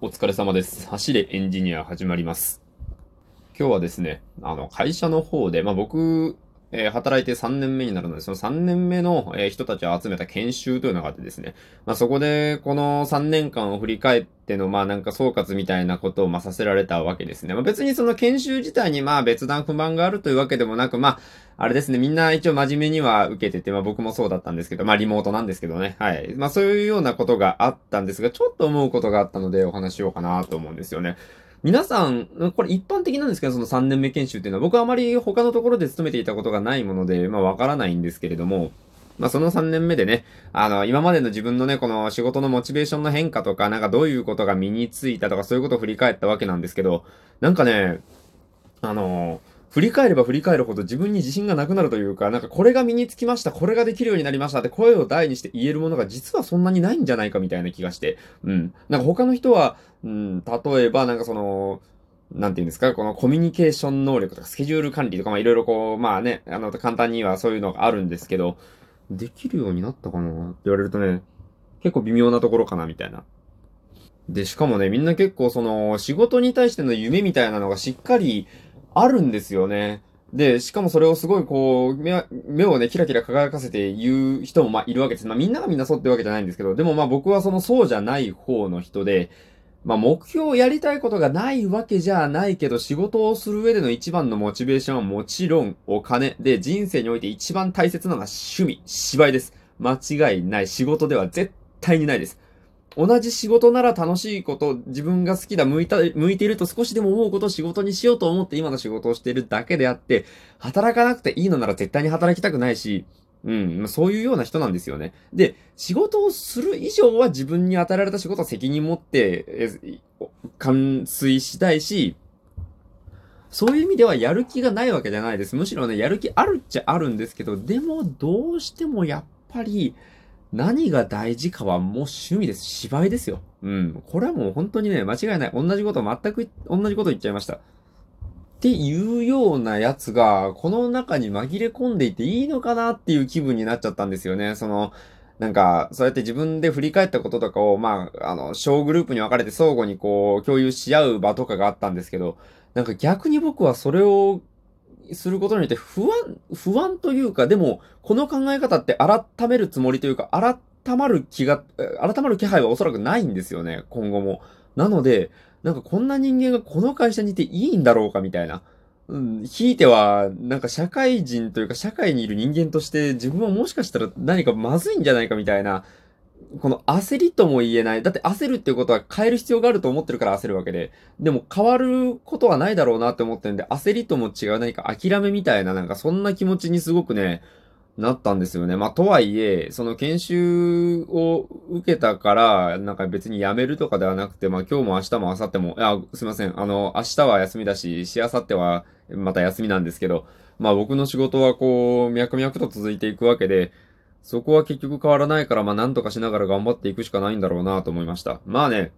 お疲れ様です。走れエンジニア始まります。今日はですね、あの、会社の方で、まあ、僕、えー働いて3年目になるので、その3年目の、えー人たちを集めた研修というのがあってですね、まあ、そこで、この3年間を振り返っての、まあ、なんか総括みたいなことを、まあ、させられたわけですね。まあ、別にその研修自体に、まあ、別段不満があるというわけでもなく、まあ、あれですね、みんな一応真面目には受けてて、まあ僕もそうだったんですけど、まあリモートなんですけどね。はい。まあそういうようなことがあったんですが、ちょっと思うことがあったのでお話しようかなと思うんですよね。皆さん、これ一般的なんですけど、その3年目研修っていうのは僕はあまり他のところで勤めていたことがないもので、まあわからないんですけれども、まあその3年目でね、あの、今までの自分のね、この仕事のモチベーションの変化とか、なんかどういうことが身についたとか、そういうことを振り返ったわけなんですけど、なんかね、あの、振り返れば振り返るほど自分に自信がなくなるというか、なんかこれが身につきました、これができるようになりましたって声を大にして言えるものが実はそんなにないんじゃないかみたいな気がして、うん。なんか他の人は、うん、例えばなんかその、なんていうんですか、このコミュニケーション能力とかスケジュール管理とか、まあいろいろこう、まあね、あの、簡単にはそういうのがあるんですけど、できるようになったかなって言われるとね、結構微妙なところかなみたいな。で、しかもね、みんな結構その、仕事に対しての夢みたいなのがしっかりあるんですよね。で、しかもそれをすごいこう、目目をね、キラキラ輝かせて言う人もまあいるわけです。まあみんながみんなそうってわけじゃないんですけど、でもまあ僕はそのそうじゃない方の人で、まあ目標をやりたいことがないわけじゃないけど、仕事をする上での一番のモチベーションはもちろんお金で、人生において一番大切なのは趣味、芝居です。間違いない。仕事では絶対にないです。同じ仕事なら楽しいこと、自分が好きだ、向いた、向いていると少しでも思うことを仕事にしようと思って今の仕事をしているだけであって、働かなくていいのなら絶対に働きたくないし、うん、まあそういうような人なんですよね。で、仕事をする以上は自分に与えられた仕事を責任持って、え完遂したいし、そういう意味ではやる気がないわけじゃないです。むしろね、やる気あるっちゃあるんですけど、でもどうしてもやっぱり、何が大事かはもう趣味です。芝居ですよ。うん。これはもう本当にね、間違いない。同じこと、全く同じこと言っちゃいました。っていうようなやつが、この中に紛れ込んでいていいのかなっていう気分になっちゃったんですよね。その、なんか、そうやって自分で振り返ったこととかを、まあ、あの、小グループに分かれて相互にこう、共有し合う場とかがあったんですけど、なんか逆に僕はそれをすることによって不安、不安というか、でも、この考え方って改めるつもりというか、改まる気が、改まる気配はおそらくないんですよね、今後も。なので、なんかこんな人間がこの会社にいていいんだろうかみたいな。うん、ひいては、なんか社会人というか社会にいる人間として自分はもしかしたら何かまずいんじゃないかみたいな、この焦りとも言えない。だって焦るっていうことは変える必要があると思ってるから焦るわけで。でも変わることはないだろうなって思ってるんで、焦りとも違う何か諦めみたいななんかそんな気持ちにすごくね、なったんですよね。まあ、とはいえ、その研修を受けたから、なんか別に辞めるとかではなくて、まあ、今日も明日も明後日も、いや、すいません。あの、明日は休みだし、しあさってはまた休みなんですけど、まあ、僕の仕事はこう、脈々と続いていくわけで、そこは結局変わらないから、まあ、なんとかしながら頑張っていくしかないんだろうなと思いました。まあね、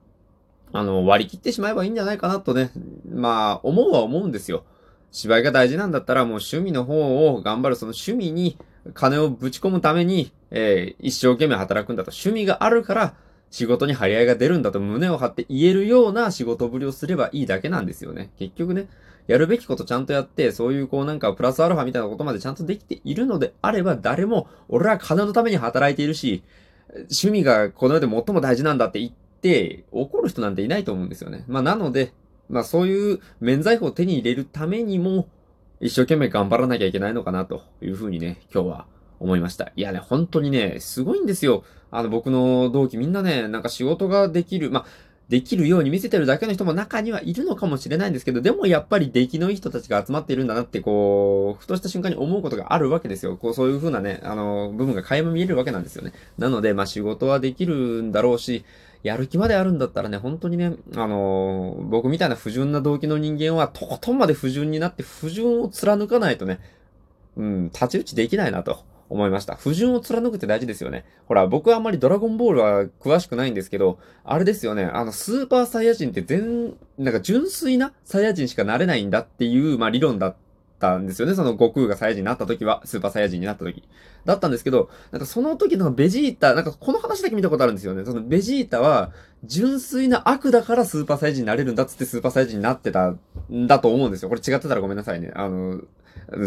あの、割り切ってしまえばいいんじゃないかなとね、まあ、思うは思うんですよ。芝居が大事なんだったらもう趣味の方を頑張るその趣味に金をぶち込むために、えー一生懸命働くんだと。趣味があるから仕事に張り合いが出るんだと胸を張って言えるような仕事ぶりをすればいいだけなんですよね。結局ね、やるべきことちゃんとやって、そういうこうなんかプラスアルファみたいなことまでちゃんとできているのであれば、誰も俺は金のために働いているし、趣味がこの世で最も大事なんだって言って怒る人なんていないと思うんですよね。まあなので、まあそういう免罪符を手に入れるためにも、一生懸命頑張らなきゃいけないのかなというふうにね、今日は思いました。いやね、本当にね、すごいんですよ。あの僕の同期みんなね、なんか仕事ができる、まあ、できるように見せてるだけの人も中にはいるのかもしれないんですけど、でもやっぱり出来のいい人たちが集まっているんだなって、こう、ふとした瞬間に思うことがあるわけですよ。こう、そういう風なね、あの、部分が垣間見えるわけなんですよね。なので、まあ仕事はできるんだろうし、やる気まであるんだったらね、本当にね、あの僕みたいな不純な動機の人間は、とことんまで不純になって、不純を貫かないとね、うん、太刀打ちできないなと思いました。不純を貫くって大事ですよね。ほら、僕はあんまりドラゴンボールは詳しくないんですけど、あれですよね、あの、スーパーサイヤ人って全、なんか純粋なサイヤ人しかなれないんだっていう、まあ理論だったんですよね。その悟空がサイヤ人になった時は、スーパーサイヤ人になった時。だったんですけど、なんかその時のベジータ、なんかこの話だけ見たことあるんですよね。そのベジータは、純粋な悪だからスーパーサイヤ人になれるんだっつってスーパーサイヤ人になってたんだと思うんですよ。これ違ってたらごめんなさいね。あの、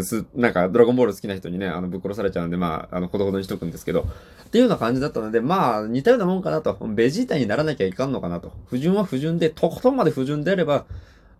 す、なんか、ドラゴンボール好きな人にね、あの、ぶっ殺されちゃうんで、まあ、あの、ほどほどにしとくんですけど、っていうような感じだったので、まあ、似たようなもんかなと。ベジータにならなきゃいかんのかなと。不純は不純で、とことんまで不純であれば、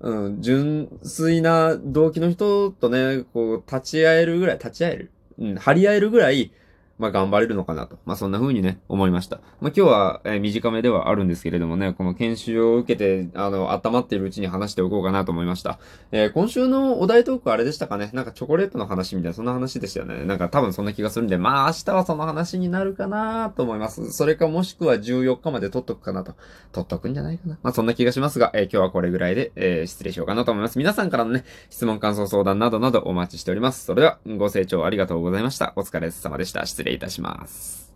うん、純粋な動機の人とね、こう、立ち会えるぐらい、立ち会えるうん、張り合えるぐらい、まあ頑張れるのかなと。まあそんな風にね、思いました。まあ今日は、えー、短めではあるんですけれどもね、この研修を受けて、あの、温まっているうちに話しておこうかなと思いました。えー、今週のお題トークあれでしたかね？なんかチョコレートの話みたいな、そんな話でしたよね。なんか多分そんな気がするんで、まあ明日はその話になるかなと思います。それかもしくは14日まで撮っとくかなと。撮っとくんじゃないかな。まあそんな気がしますが、えー、今日はこれぐらいで、え、失礼しようかなと思います。皆さんからのね、質問、感想、相談などなどお待ちしております。それでは、ご清聴ありがとうございました。お疲れ様でした。失礼礼いたします。